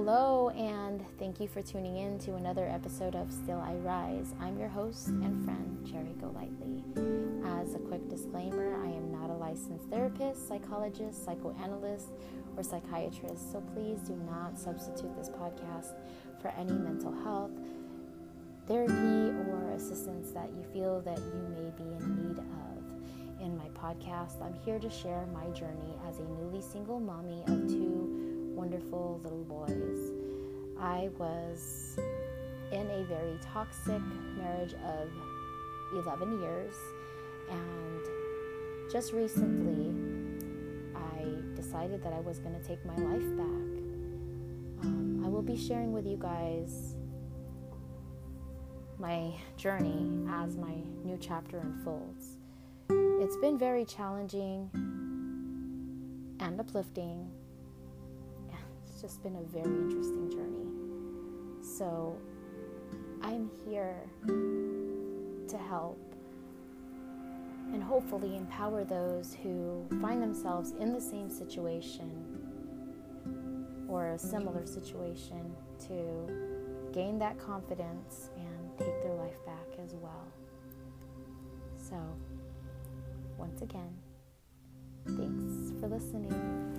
Hello, and thank you for tuning in to another episode of Still I Rise. I'm your host and friend, Cherry Golightly. As a quick disclaimer, I am not a licensed therapist, psychologist, psychoanalyst, or psychiatrist, so please do not substitute this podcast for any mental health, therapy, or assistance that you feel that you may be in need of. In my podcast, I'm here to share my journey as a newly single mommy of two wonderful little boys. I was in a very toxic marriage of 11 years, and just recently I decided that I was going to take my life back. Um, I will be sharing with you guys my journey as my new chapter unfolds. It's been very challenging and uplifting it's just been a very interesting journey. So I'm here to help and hopefully empower those who find themselves in the same situation or a similar situation to gain that confidence and take their life back as well. So, once again, thanks for listening.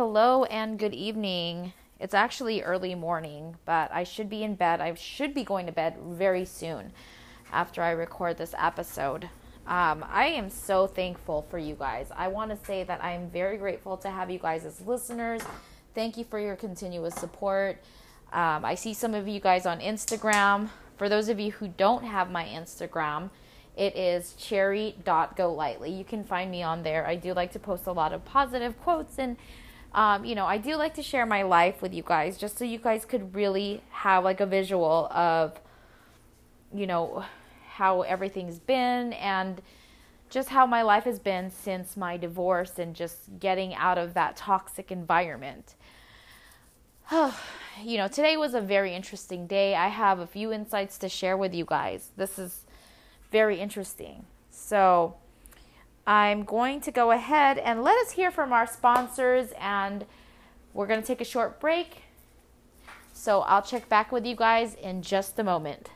Hello and good evening. It's actually early morning, but I should be in bed. I should be going to bed very soon after I record this episode. Um, I am so thankful for you guys. I want to say that I am very grateful to have you guys as listeners. Thank you for your continuous support. Um, I see some of you guys on Instagram. For those of you who don't have my Instagram, it is cherry.golightly. You can find me on there. I do like to post a lot of positive quotes and um, you know, I do like to share my life with you guys just so you guys could really have like a visual of, you know, how everything's been and just how my life has been since my divorce and just getting out of that toxic environment. you know, today was a very interesting day. I have a few insights to share with you guys. This is very interesting. So, I'm going to go ahead and let us hear from our sponsors, and we're going to take a short break. So I'll check back with you guys in just a moment.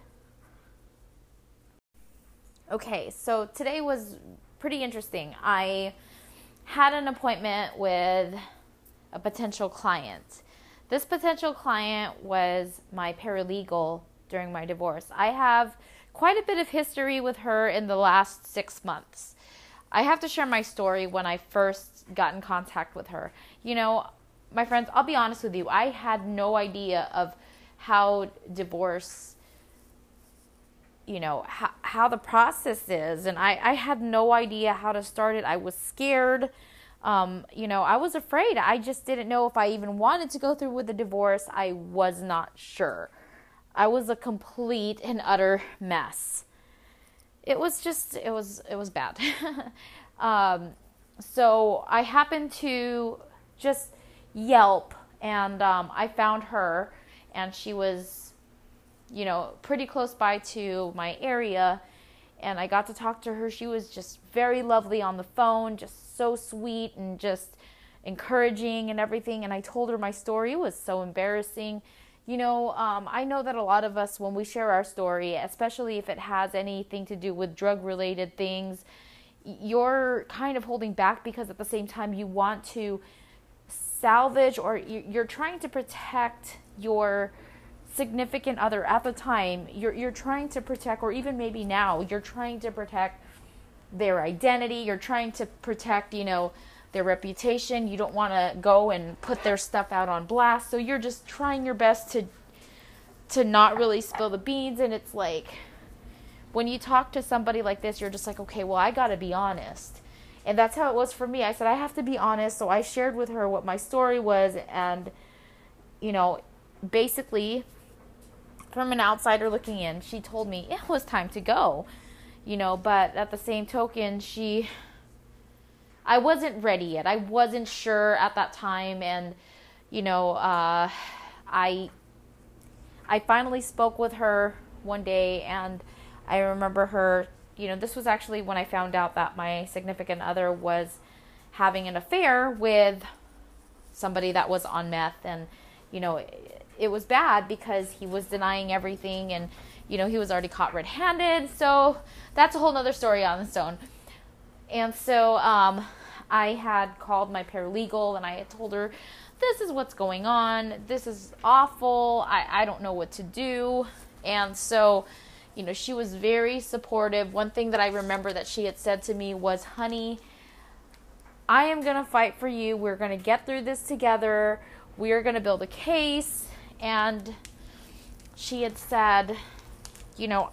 Okay, so today was pretty interesting. I had an appointment with a potential client. This potential client was my paralegal during my divorce. I have quite a bit of history with her in the last six months. I have to share my story when I first got in contact with her. You know, my friends, I'll be honest with you, I had no idea of how divorce, you know, how, how the process is. And I, I had no idea how to start it. I was scared. Um, you know, I was afraid. I just didn't know if I even wanted to go through with the divorce. I was not sure. I was a complete and utter mess it was just it was it was bad. um, so I happened to just Yelp, and um, I found her, and she was, you know, pretty close by to my area, and I got to talk to her. She was just very lovely on the phone, just so sweet and just encouraging and everything. And I told her my story. It was so embarrassing you know, um, I know that a lot of us, when we share our story, especially if it has anything to do with drug related things, you're kind of holding back because at the same time you want to salvage or you're trying to protect your significant other at the time. You're you're trying to protect or even maybe now you're trying to protect their identity. You're trying to protect you know their reputation. You don't want to go and put their stuff out on blast. So you're just trying your best to to not really spill the beans and it's like when you talk to somebody like this, you're just like, "Okay, well, I got to be honest." And that's how it was for me. I said, "I have to be honest." So I shared with her what my story was and you know, basically from an outsider looking in, she told me it was time to go. You know, but at the same token, she I wasn't ready yet. I wasn't sure at that time, and you know, uh, I I finally spoke with her one day, and I remember her you know, this was actually when I found out that my significant other was having an affair with somebody that was on meth. And, you know, it, it was bad because he was denying everything and, you know, he was already caught red handed. So that's a whole nother story on its own. And so um, I had called my paralegal and I had told her, this is what's going on. This is awful. I, I don't know what to do. And so, you know, she was very supportive. One thing that I remember that she had said to me was, honey, I am going to fight for you. We're going to get through this together. We are going to build a case. And she had said, you know,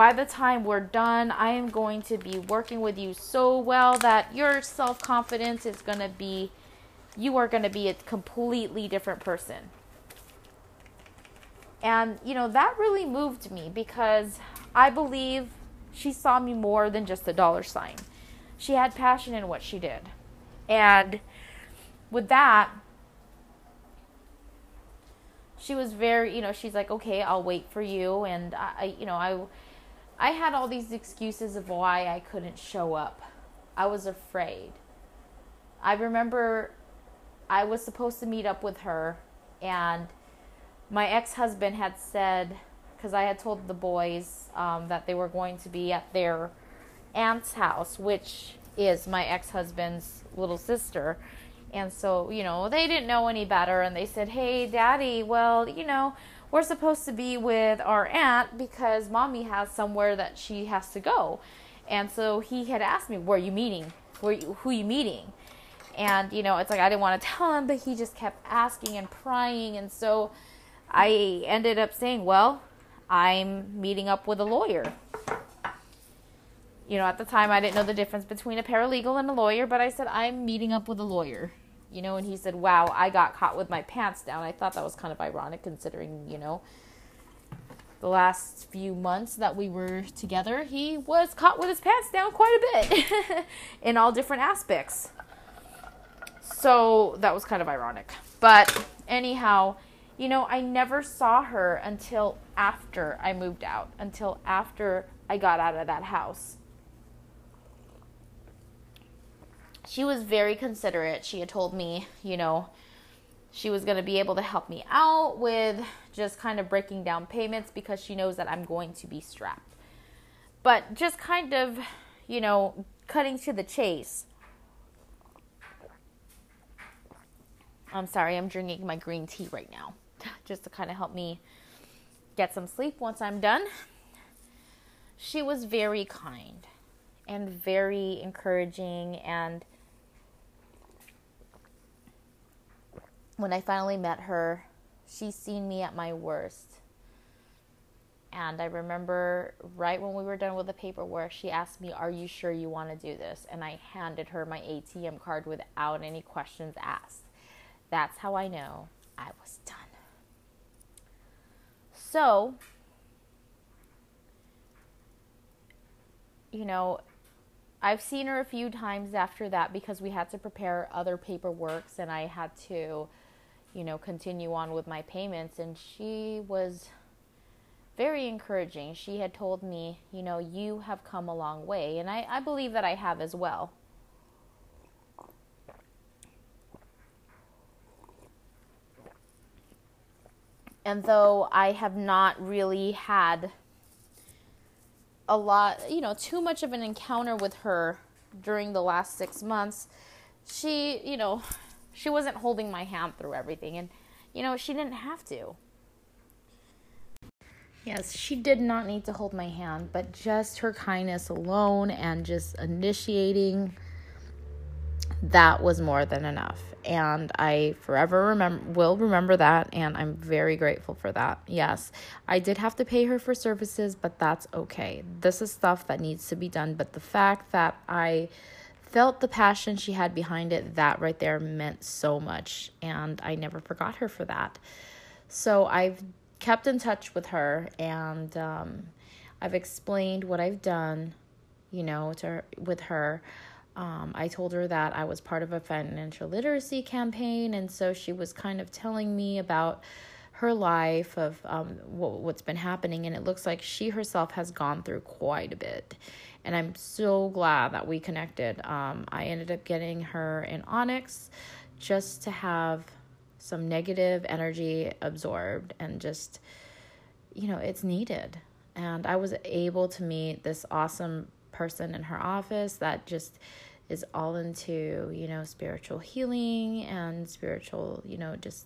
by the time we're done, I am going to be working with you so well that your self confidence is going to be, you are going to be a completely different person. And, you know, that really moved me because I believe she saw me more than just a dollar sign. She had passion in what she did. And with that, she was very, you know, she's like, okay, I'll wait for you. And I, you know, I, I had all these excuses of why I couldn't show up. I was afraid. I remember I was supposed to meet up with her, and my ex husband had said, because I had told the boys um, that they were going to be at their aunt's house, which is my ex husband's little sister. And so, you know, they didn't know any better. And they said, Hey, daddy, well, you know, we're supposed to be with our aunt because mommy has somewhere that she has to go. And so he had asked me, Where are you meeting? Where you, who are you meeting? And, you know, it's like I didn't want to tell him, but he just kept asking and prying. And so I ended up saying, Well, I'm meeting up with a lawyer. You know, at the time I didn't know the difference between a paralegal and a lawyer, but I said, I'm meeting up with a lawyer. You know, and he said, Wow, I got caught with my pants down. I thought that was kind of ironic considering, you know, the last few months that we were together, he was caught with his pants down quite a bit in all different aspects. So that was kind of ironic. But anyhow, you know, I never saw her until after I moved out, until after I got out of that house. She was very considerate. She had told me, you know, she was going to be able to help me out with just kind of breaking down payments because she knows that I'm going to be strapped. But just kind of, you know, cutting to the chase. I'm sorry, I'm drinking my green tea right now just to kind of help me get some sleep once I'm done. She was very kind and very encouraging and when I finally met her, she's seen me at my worst. And I remember right when we were done with the paperwork, she asked me, Are you sure you want to do this? And I handed her my ATM card without any questions asked. That's how I know I was done. So, you know, I've seen her a few times after that because we had to prepare other paperworks and I had to, you know, continue on with my payments. And she was very encouraging. She had told me, you know, you have come a long way. And I, I believe that I have as well. And though I have not really had a lot, you know, too much of an encounter with her during the last six months, she, you know, she wasn't holding my hand through everything. And, you know, she didn't have to. Yes, she did not need to hold my hand, but just her kindness alone and just initiating that was more than enough and I forever remember will remember that and I'm very grateful for that. Yes, I did have to pay her for services, but that's okay. This is stuff that needs to be done, but the fact that I felt the passion she had behind it, that right there meant so much and I never forgot her for that. So I've kept in touch with her and um, I've explained what I've done, you know, to her, with her um, I told her that I was part of a financial literacy campaign, and so she was kind of telling me about her life of um, what, what's been happening, and it looks like she herself has gone through quite a bit. And I'm so glad that we connected. Um, I ended up getting her an Onyx just to have some negative energy absorbed and just, you know, it's needed. And I was able to meet this awesome person in her office that just is all into, you know, spiritual healing and spiritual, you know, just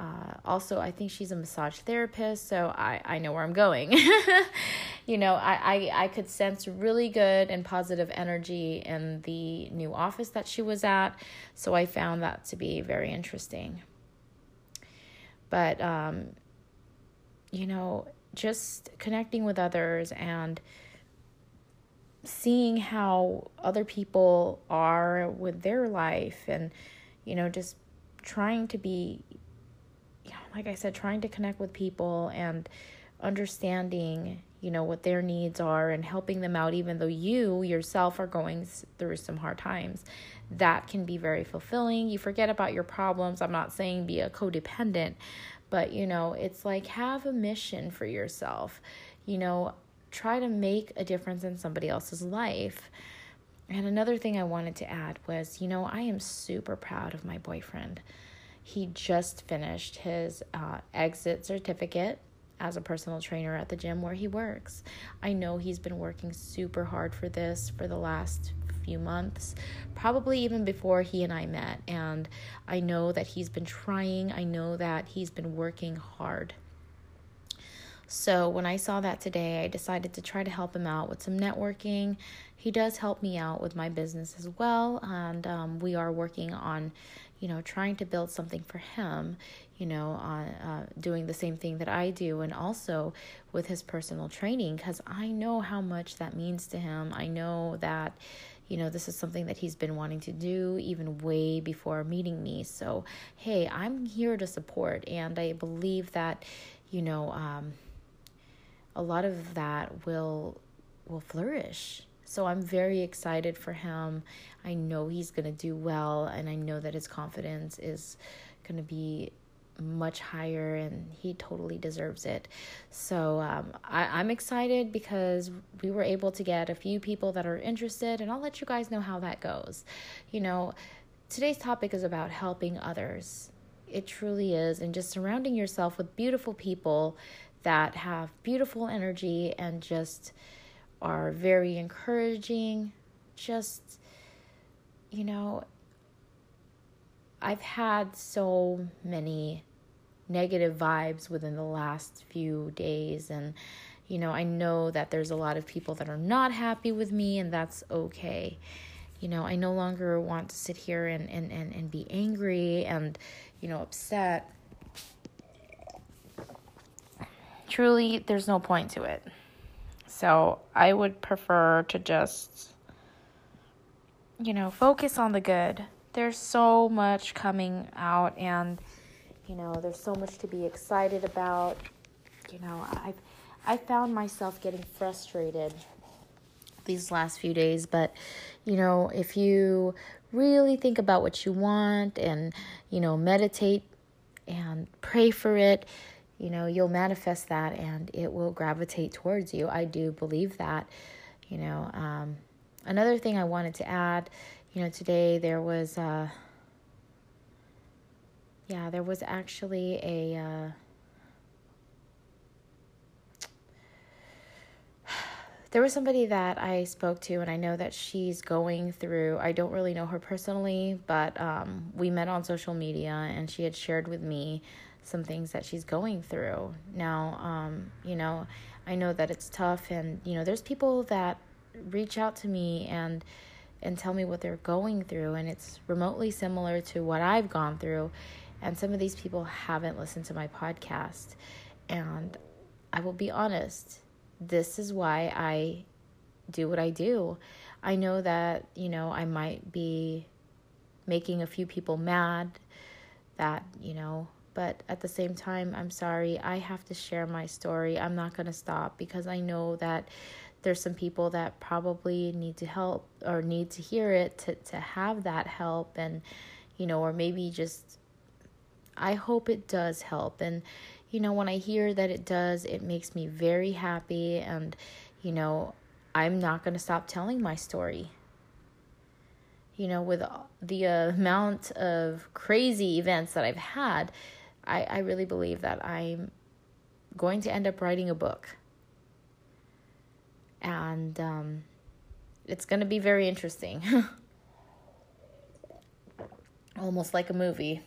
uh, also, I think she's a massage therapist, so I, I know where I'm going. you know, I, I, I could sense really good and positive energy in the new office that she was at, so I found that to be very interesting. But, um, you know, just connecting with others and seeing how other people are with their life and, you know, just trying to be like I said, trying to connect with people and understanding, you know, what their needs are and helping them out, even though you yourself are going through some hard times. That can be very fulfilling. You forget about your problems. I'm not saying be a codependent, but, you know, it's like have a mission for yourself. You know, try to make a difference in somebody else's life. And another thing I wanted to add was, you know, I am super proud of my boyfriend. He just finished his uh, exit certificate as a personal trainer at the gym where he works. I know he's been working super hard for this for the last few months, probably even before he and I met. And I know that he's been trying, I know that he's been working hard. So when I saw that today, I decided to try to help him out with some networking. He does help me out with my business as well, and um, we are working on you know, trying to build something for him, you know, on uh, doing the same thing that I do, and also with his personal training, because I know how much that means to him. I know that, you know, this is something that he's been wanting to do even way before meeting me. So, hey, I'm here to support, and I believe that, you know, um, a lot of that will will flourish so I'm very excited for him. I know he's going to do well, and I know that his confidence is going to be much higher and he totally deserves it. So um, I, I'm excited because we were able to get a few people that are interested, and I'll let you guys know how that goes. You know, today's topic is about helping others. It truly is, and just surrounding yourself with beautiful people that have beautiful energy and just are very encouraging. Just, you know, I've had so many negative vibes within the last few days. And you know i know that there's a lot of people that are not happy with me and that's okay. You know i no longer want to sit here and and and, and be angry and you know upset. Truly there's no point to it so I would prefer to just, you know, focus on the good. There's so much coming out, and, you know, there's so much to be excited about. You know, I've, I found myself getting frustrated these last few days, but, you know, if you really think about what you want and, you know, meditate and pray for it, you know, you'll manifest that and it will gravitate towards you. I do believe that. You know, um, another thing I wanted to add, you know, today there was, uh, yeah, there was actually a, uh, there was somebody that I spoke to, and I know that she's going through. I don't really know her personally, but um, we met on social media, and she had shared with me some things that she's going through. Now, um, you know, I know that it's tough and you know, there's people that reach out to me and and tell me what they're going through and it's remotely similar to what I've gone through and some of these people haven't listened to my podcast and I will be honest, this is why I do what I do. I know that, you know, I might be making a few people mad that, you know, but at the same time, I'm sorry, I have to share my story. I'm not going to stop because I know that there's some people that probably need to help or need to hear it to, to have that help and, you know, or maybe just I hope it does help. And, you know, when I hear that it does, it makes me very happy. And, you know, I'm not going to stop telling my story. You know, with the amount of crazy events that I've had, I, I really believe that I'm going to end up writing a book. And um, it's going to be very interesting. Almost like a movie.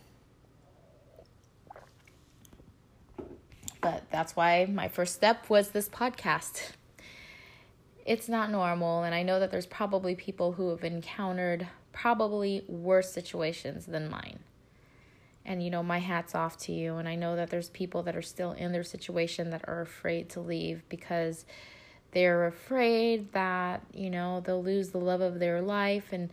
But that's why my first step was this podcast. It's not normal, and I know that there's probably people who have encountered probably worse situations than mine. And you know, my hat's off to you. And I know that there's people that are still in their situation that are afraid to leave because they're afraid that, you know, they'll lose the love of their life. And,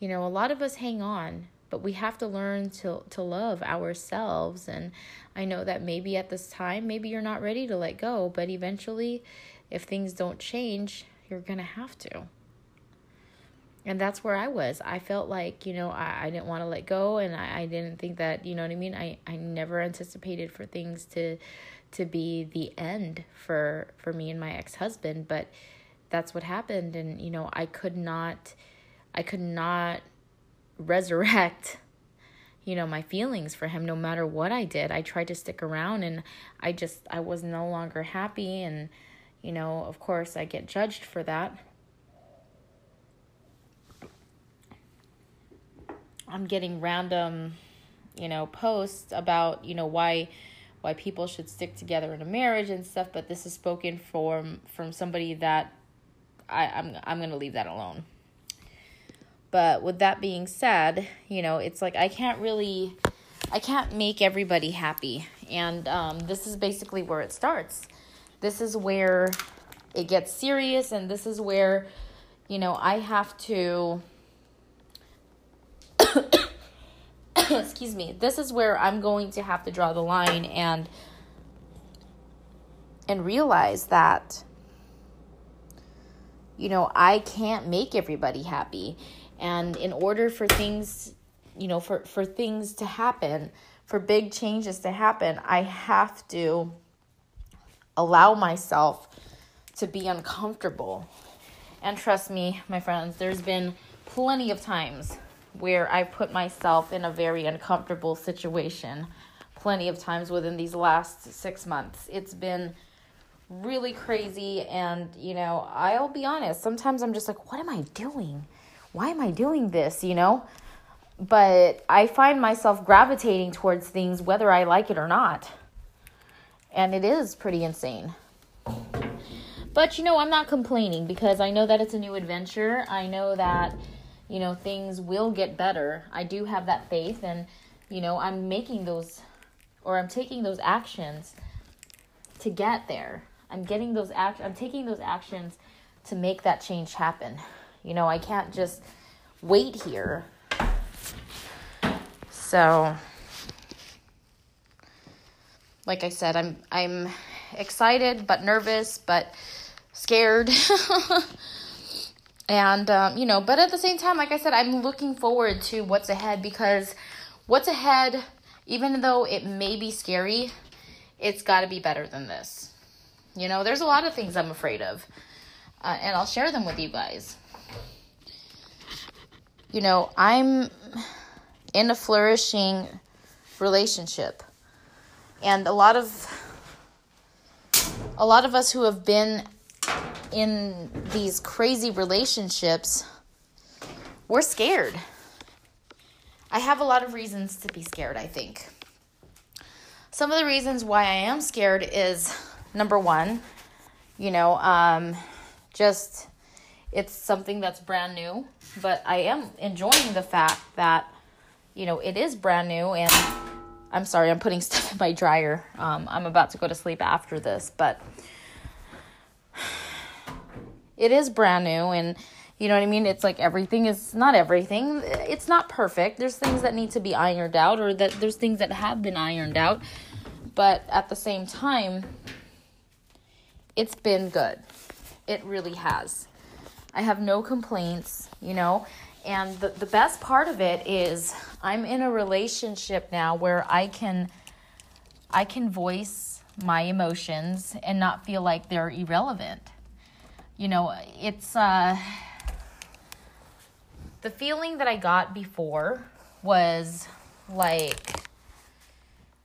you know, a lot of us hang on, but we have to learn to, to love ourselves. And I know that maybe at this time, maybe you're not ready to let go, but eventually, if things don't change, you're going to have to. And that's where I was. I felt like, you know, I, I didn't want to let go and I, I didn't think that, you know what I mean? I, I never anticipated for things to to be the end for for me and my ex-husband but that's what happened and you know I could not I could not resurrect you know my feelings for him no matter what I did I tried to stick around and I just I was no longer happy and you know of course I get judged for that I'm getting random you know posts about you know why why people should stick together in a marriage and stuff, but this is spoken from from somebody that I, I'm I'm gonna leave that alone. But with that being said, you know, it's like I can't really I can't make everybody happy. And um, this is basically where it starts. This is where it gets serious and this is where, you know, I have to excuse me, this is where I'm going to have to draw the line and and realize that you know, I can't make everybody happy. And in order for things, you know, for for things to happen, for big changes to happen, I have to allow myself to be uncomfortable. And trust me, my friends, there's been plenty of times where I put myself in a very uncomfortable situation plenty of times within these last six months. It's been really crazy, and you know, I'll be honest, sometimes I'm just like, what am I doing? Why am I doing this? You know? But I find myself gravitating towards things whether I like it or not. And it is pretty insane. But you know, I'm not complaining because I know that it's a new adventure. I know that you know, things will get better. I do have that faith, and, you know, I'm making those or I'm taking those actions to get there. I'm getting those act I'm taking those actions to make that change happen. You know, I can't just wait here. So like I said, I'm I'm excited but nervous but scared. and um, you know but at the same time like i said i'm looking forward to what's ahead because what's ahead even though it may be scary it's got to be better than this. You know there's a lot of things i'm afraid of uh, and i'll share them with you guys. You know i'm in a flourishing relationship and a lot of a lot of us who have been in these crazy relationships, we're scared. I have a lot of reasons to be scared, I think. Some of the reasons why I am scared is number one, you know, um, just it's something that's brand new, but I am enjoying the fact that, you know, it is brand new and I'm sorry, I'm putting stuff in my dryer. Um, I'm about to go to sleep after this, but it is brand new and you know what I mean? It's like everything is not everything. It's not perfect. There's things that need to be ironed out or that there's things that have been ironed out. But at the same time, it's been good. It really has. I have no complaints, you know. and the, the best part of it is I'm in a relationship now where I can I can voice my emotions and not feel like they're irrelevant. You know, it's uh the feeling that I got before was like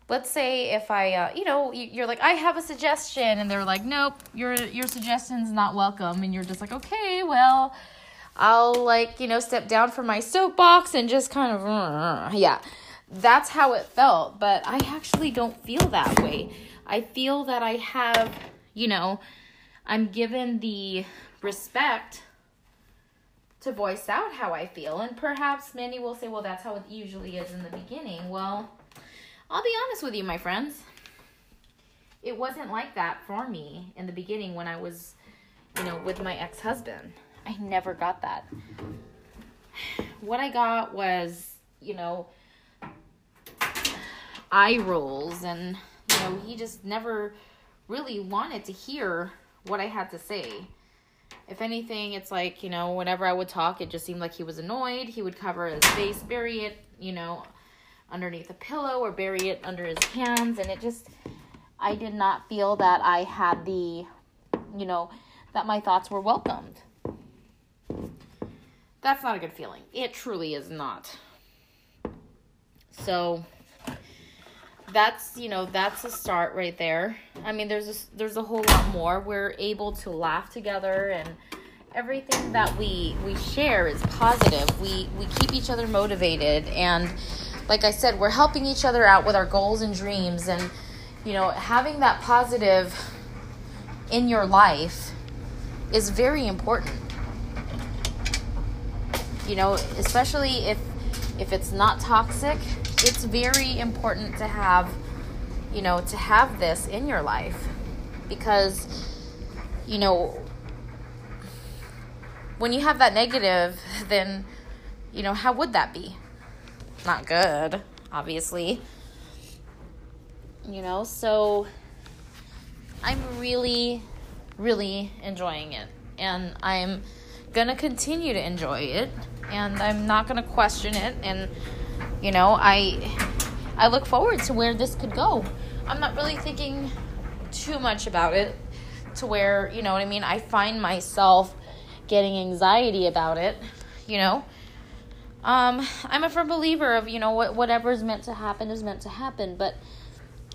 let's say if I, uh, you know, you're like, I have a suggestion, and they're like, nope, your your suggestion's not welcome, and you're just like, okay, well, I'll like, you know, step down from my soapbox and just kind of, yeah, that's how it felt. But I actually don't feel that way. I feel that I have, you know, I'm given the respect to voice out how I feel, and perhaps many will say, well, that's how it usually is in the beginning. Well I'll be honest with you, my friends. It wasn't like that for me in the beginning when I was, you know, with my ex husband. I never got that. What I got was, you know, eye rolls, and, you know, he just never really wanted to hear what I had to say. If anything, it's like, you know, whenever I would talk, it just seemed like he was annoyed. He would cover his face, bury it, you know, underneath a pillow or bury it under his hands and it just I did not feel that I had the you know that my thoughts were welcomed. That's not a good feeling. It truly is not. So that's you know that's a start right there. I mean there's a, there's a whole lot more. We're able to laugh together and everything that we we share is positive. We we keep each other motivated and like I said, we're helping each other out with our goals and dreams and you know, having that positive in your life is very important. You know, especially if if it's not toxic, it's very important to have you know, to have this in your life because you know, when you have that negative, then you know, how would that be? not good, obviously. You know, so I'm really, really enjoying it. And I'm going to continue to enjoy it. And I'm not going to question it. And, you know, I. I look forward to where this could go. I'm not really thinking too much about it to where, you know what I mean? I find myself getting anxiety about it, you know? Um, I'm a firm believer of, you know, what whatever is meant to happen is meant to happen, but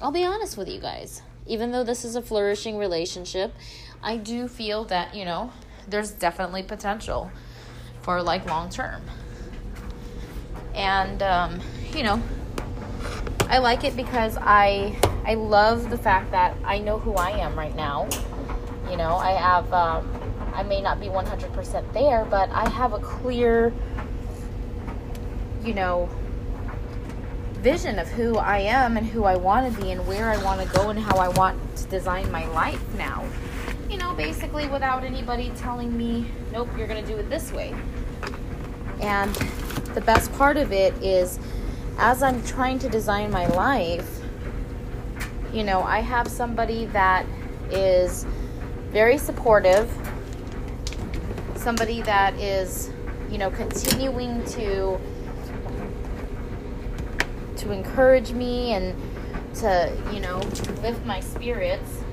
I'll be honest with you guys. Even though this is a flourishing relationship, I do feel that, you know, there's definitely potential for like long term. And um, you know, I like it because I I love the fact that I know who I am right now. You know, I have um, I may not be 100% there, but I have a clear you know, vision of who I am and who I want to be and where I want to go and how I want to design my life now. You know, basically without anybody telling me, nope, you're going to do it this way. And the best part of it is as I'm trying to design my life, you know, I have somebody that is very supportive, somebody that is, you know, continuing to to encourage me and to, you know, lift my spirits,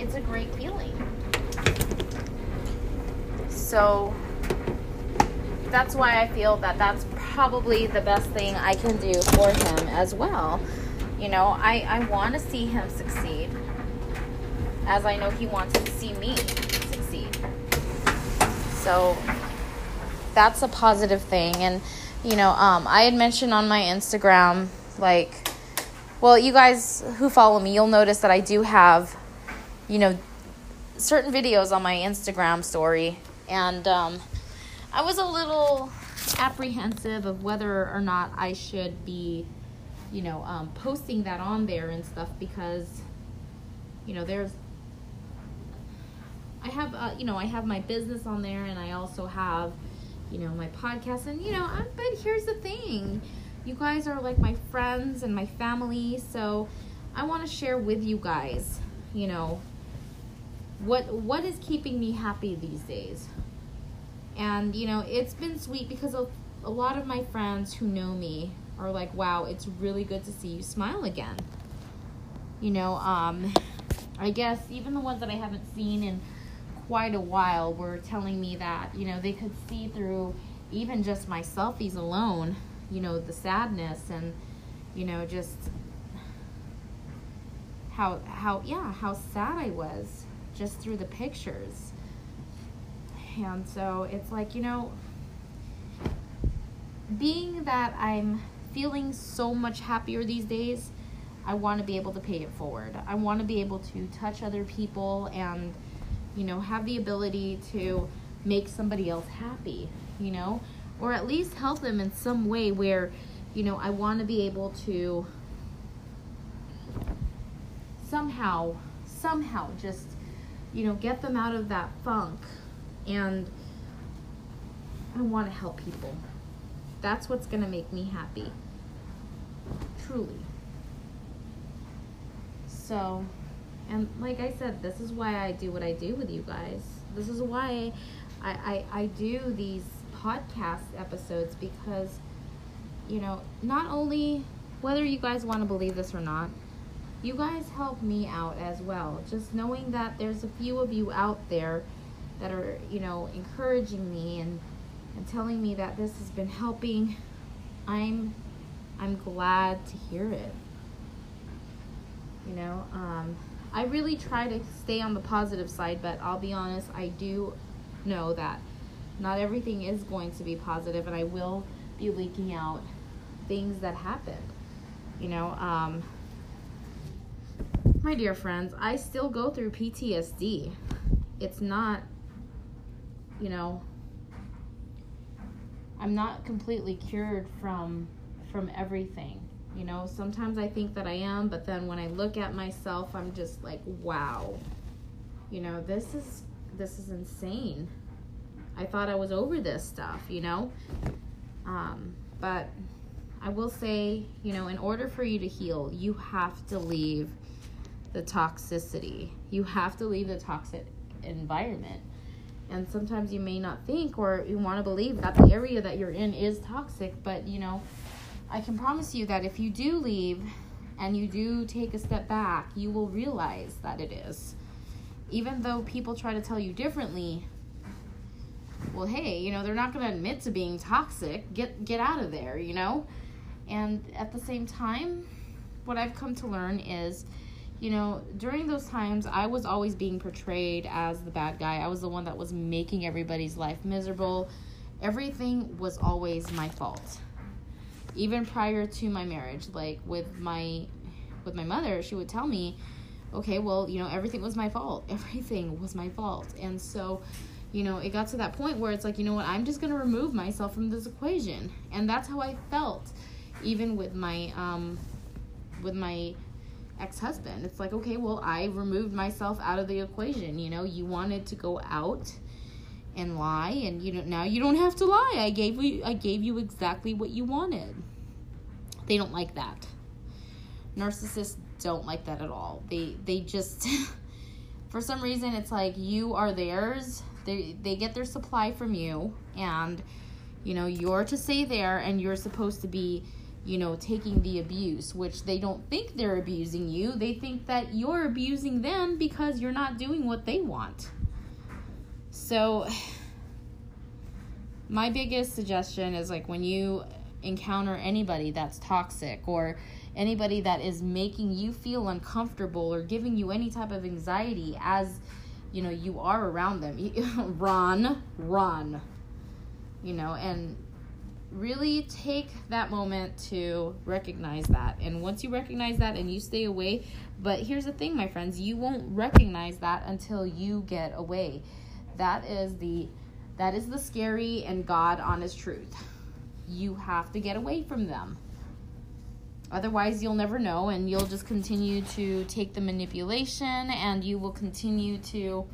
it's a great feeling. So that's why I feel that that's probably the best thing I can do for him as well. You know, I, I want to see him succeed as I know he wants to see me succeed. So that's a positive thing. And you know, um, I had mentioned on my Instagram, like, well, you guys who follow me, you'll notice that I do have, you know, certain videos on my Instagram story. And um, I was a little apprehensive of whether or not I should be, you know, um, posting that on there and stuff because, you know, there's, I have, uh, you know, I have my business on there and I also have, you know, my podcast. And, you know, I'm, but here's the thing you guys are like my friends and my family. So I want to share with you guys, you know, what what is keeping me happy these days. And, you know, it's been sweet because a, a lot of my friends who know me are like, wow, it's really good to see you smile again. You know, um, I guess even the ones that I haven't seen in quite a while were telling me that, you know, they could see through even just my selfies alone, you know, the sadness and, you know, just how, how, yeah, how sad I was just through the pictures. And so it's like, you know, being that I'm feeling so much happier these days, I want to be able to pay it forward. I want to be able to touch other people and, you know, have the ability to make somebody else happy, you know, or at least help them in some way where, you know, I want to be able to somehow, somehow just, you know, get them out of that funk and I want to help people. That's what's going to make me happy. Truly. So, and like I said, this is why I do what I do with you guys. This is why I, I, I do these podcast episodes because, you know, not only whether you guys want to believe this or not, you guys help me out as well. Just knowing that there's a few of you out there that are, you know, encouraging me and and telling me that this has been helping, I'm I'm glad to hear it. You know, um, I really try to stay on the positive side, but I'll be honest, I do know that not everything is going to be positive, and I will be leaking out things that happened. You know, um, my dear friends, I still go through PTSD. It's not, you know, I'm not completely cured from from everything. You know, sometimes I think that I am, but then when I look at myself, I'm just like, wow. You know, this is this is insane. I thought I was over this stuff, you know? Um, but I will say, you know, in order for you to heal, you have to leave the toxicity. You have to leave the toxic environment and sometimes you may not think or you want to believe that the area that you're in is toxic but you know i can promise you that if you do leave and you do take a step back you will realize that it is. Even though people try to tell you differently well hey you know they're not going to admit to being toxic. Get get out of there you know? And at the same time what i've come to learn is you know, during those times, I was always being portrayed as the bad guy. I was the one that was making everybody's life miserable. Everything was always my fault. Even prior to my marriage, like with my with my mother, she would tell me, "Okay, well, you know, everything was my fault. Everything was my fault." And so, you know, it got to that point where it's like, you know what? I'm just going to remove myself from this equation. And that's how I felt even with my um with my ex-husband. It's like okay well i removed myself out of the equation. You know you wanted to go out and lie and you know now you don't have to lie. I gave you i gave you exactly what you wanted. They don't like that. Narcissists don't like that at all. They they just for some reason it's like you are theirs. They they get their supply from you and you know you're to stay there and you're supposed to be you know, taking the abuse, which they don't think they're abusing you. They think that you're abusing them because you're not doing what they want. So, my biggest suggestion is like when you encounter anybody that's toxic or anybody that is making you feel uncomfortable or giving you any type of anxiety as you know you are around them run run you know and really take that moment to recognize that. And once you recognize that and you stay away, but here's the thing, my friends, you won't recognize that until you get away. That is the that is the scary and God honest truth. You have to get away from them. Otherwise, you'll never know and you'll just continue to take the manipulation and you will continue to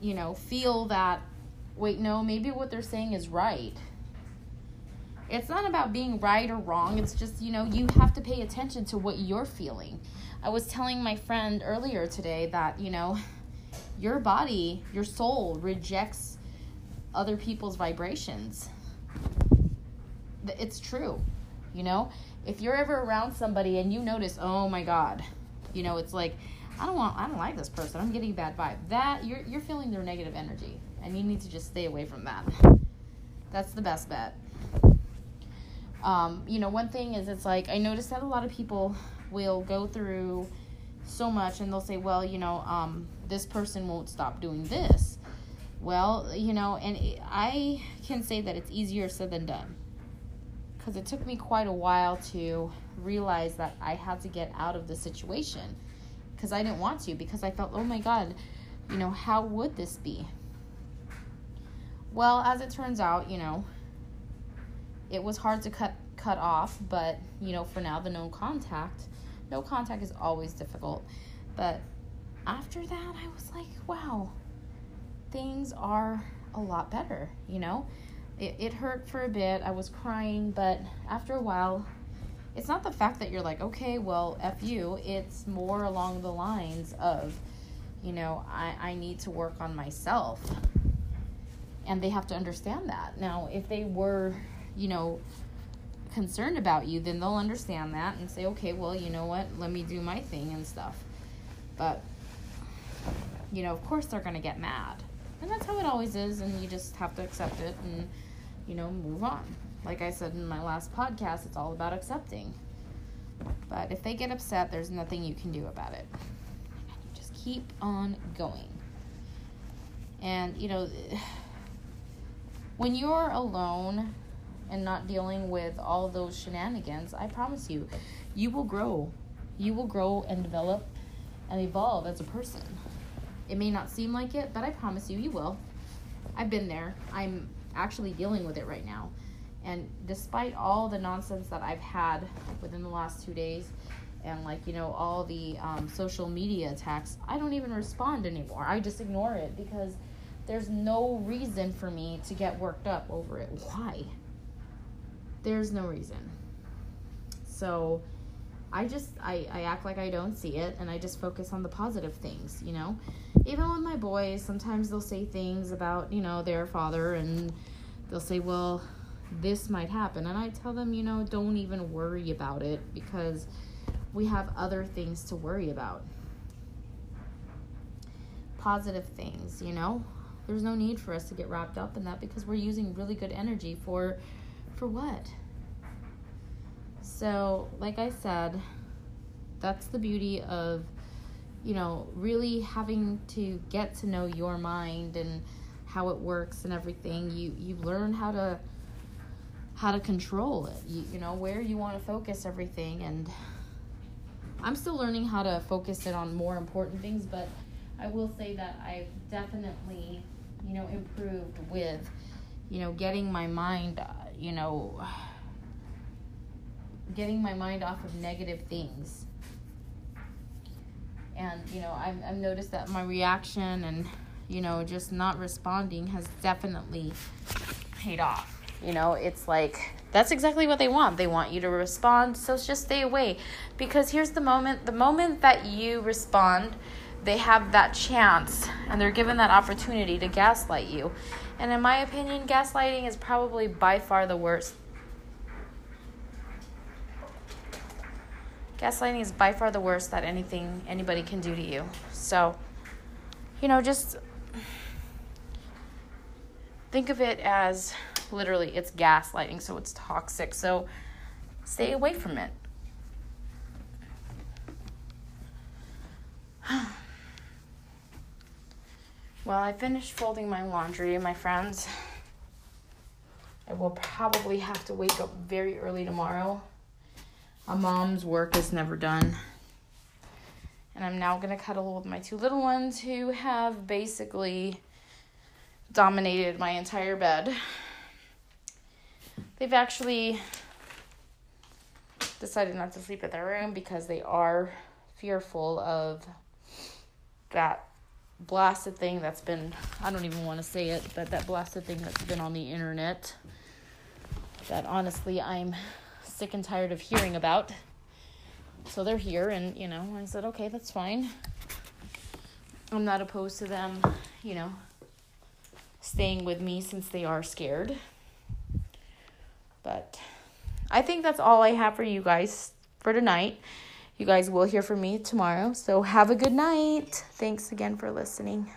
you know, feel that wait, no, maybe what they're saying is right it's not about being right or wrong. It's just, you know, you have to pay attention to what you're feeling. I was telling my friend earlier today that, you know, your body, your soul rejects other people's vibrations. It's true. You know, if you're ever around somebody and you notice, oh my God, you know, it's like, I don't want, I don't like this person. I'm getting a bad vibe. That you're you're feeling their negative energy, and you need to just stay away from that. That's the best bet. Um, you know, one thing is, it's like I noticed that a lot of people will go through so much, and they'll say, well, you know, um, this person won't stop doing this. Well, you know, and I can say that it's easier said than done because it took me quite a while to realize that I had to get out of the situation because I didn't want to because I felt, oh my God, you know, how would this be? Well, as it turns out, you know, it was hard to cut cut off, but you know, for now the no contact, no contact is always difficult. But after that, I was like, wow, things are a lot better, you know? It, it hurt for a bit. I was crying, but after a while, it's not the fact that you're like, okay, well, F you. It's more along the lines of, you know, I, I need to work on myself. And they have to understand that. Now, if they were, you know, concerned about you, then they'll understand that and say, okay, well, you know what, let me do my thing and stuff. But, you know, of course they're going to get mad. And that's how it always is, and you just have to accept it and you know, move on. Like I said in my last podcast, it's all about accepting. But if they get upset, there's nothing you can do about it. Just keep on going. And, you know, when you're alone and not dealing with all those shenanigans, I promise you, you will grow. You will grow and develop and evolve as a person. It may not seem like it, but I promise you, you will. I've been there. I'm actually dealing with it right now. And despite all the nonsense that I've had within the last two days, and like you know all the um, social media attacks, I don't even respond anymore. I just ignore it because there's no reason for me to get worked up over it. Why? There's no reason. So I just I, I act like I don't see it and I just focus on the positive things, you know. Even with my boys, sometimes they'll say things about, you know, their father and they'll say, Well, this might happen and I tell them, you know, don't even worry about it because we have other things to worry about. Positive things, you know? There's no need for us to get wrapped up in that because we're using really good energy for for what? So, like I said, that's the beauty of, you know, really having to get to know your mind and how it works and everything. You you learn how to how to control it. You, you know where you want to focus everything and I'm still learning how to focus it on more important things, but I will say that I've definitely, you know, improved with, you know, getting my mind, you know, getting my mind off of negative things. And, you know, I've, I've noticed that my reaction and, you know, just not responding has definitely paid off. You know, it's like that's exactly what they want. They want you to respond, so just stay away. Because here's the moment the moment that you respond, they have that chance and they're given that opportunity to gaslight you. And in my opinion, gaslighting is probably by far the worst gaslighting is by far the worst that anything anybody can do to you. So, you know, just think of it as literally it's gaslighting, so it's toxic. So, stay away from it. Well, I finished folding my laundry, my friends. I will probably have to wake up very early tomorrow a mom's work is never done. And I'm now going to cuddle with my two little ones who have basically dominated my entire bed. They've actually decided not to sleep in their room because they are fearful of that blasted thing that's been I don't even want to say it, but that blasted thing that's been on the internet that honestly I'm sick and tired of hearing about. So they're here, and you know, I said, okay, that's fine. I'm not opposed to them, you know, staying with me since they are scared. But I think that's all I have for you guys for tonight. You guys will hear from me tomorrow. So have a good night. Thanks again for listening.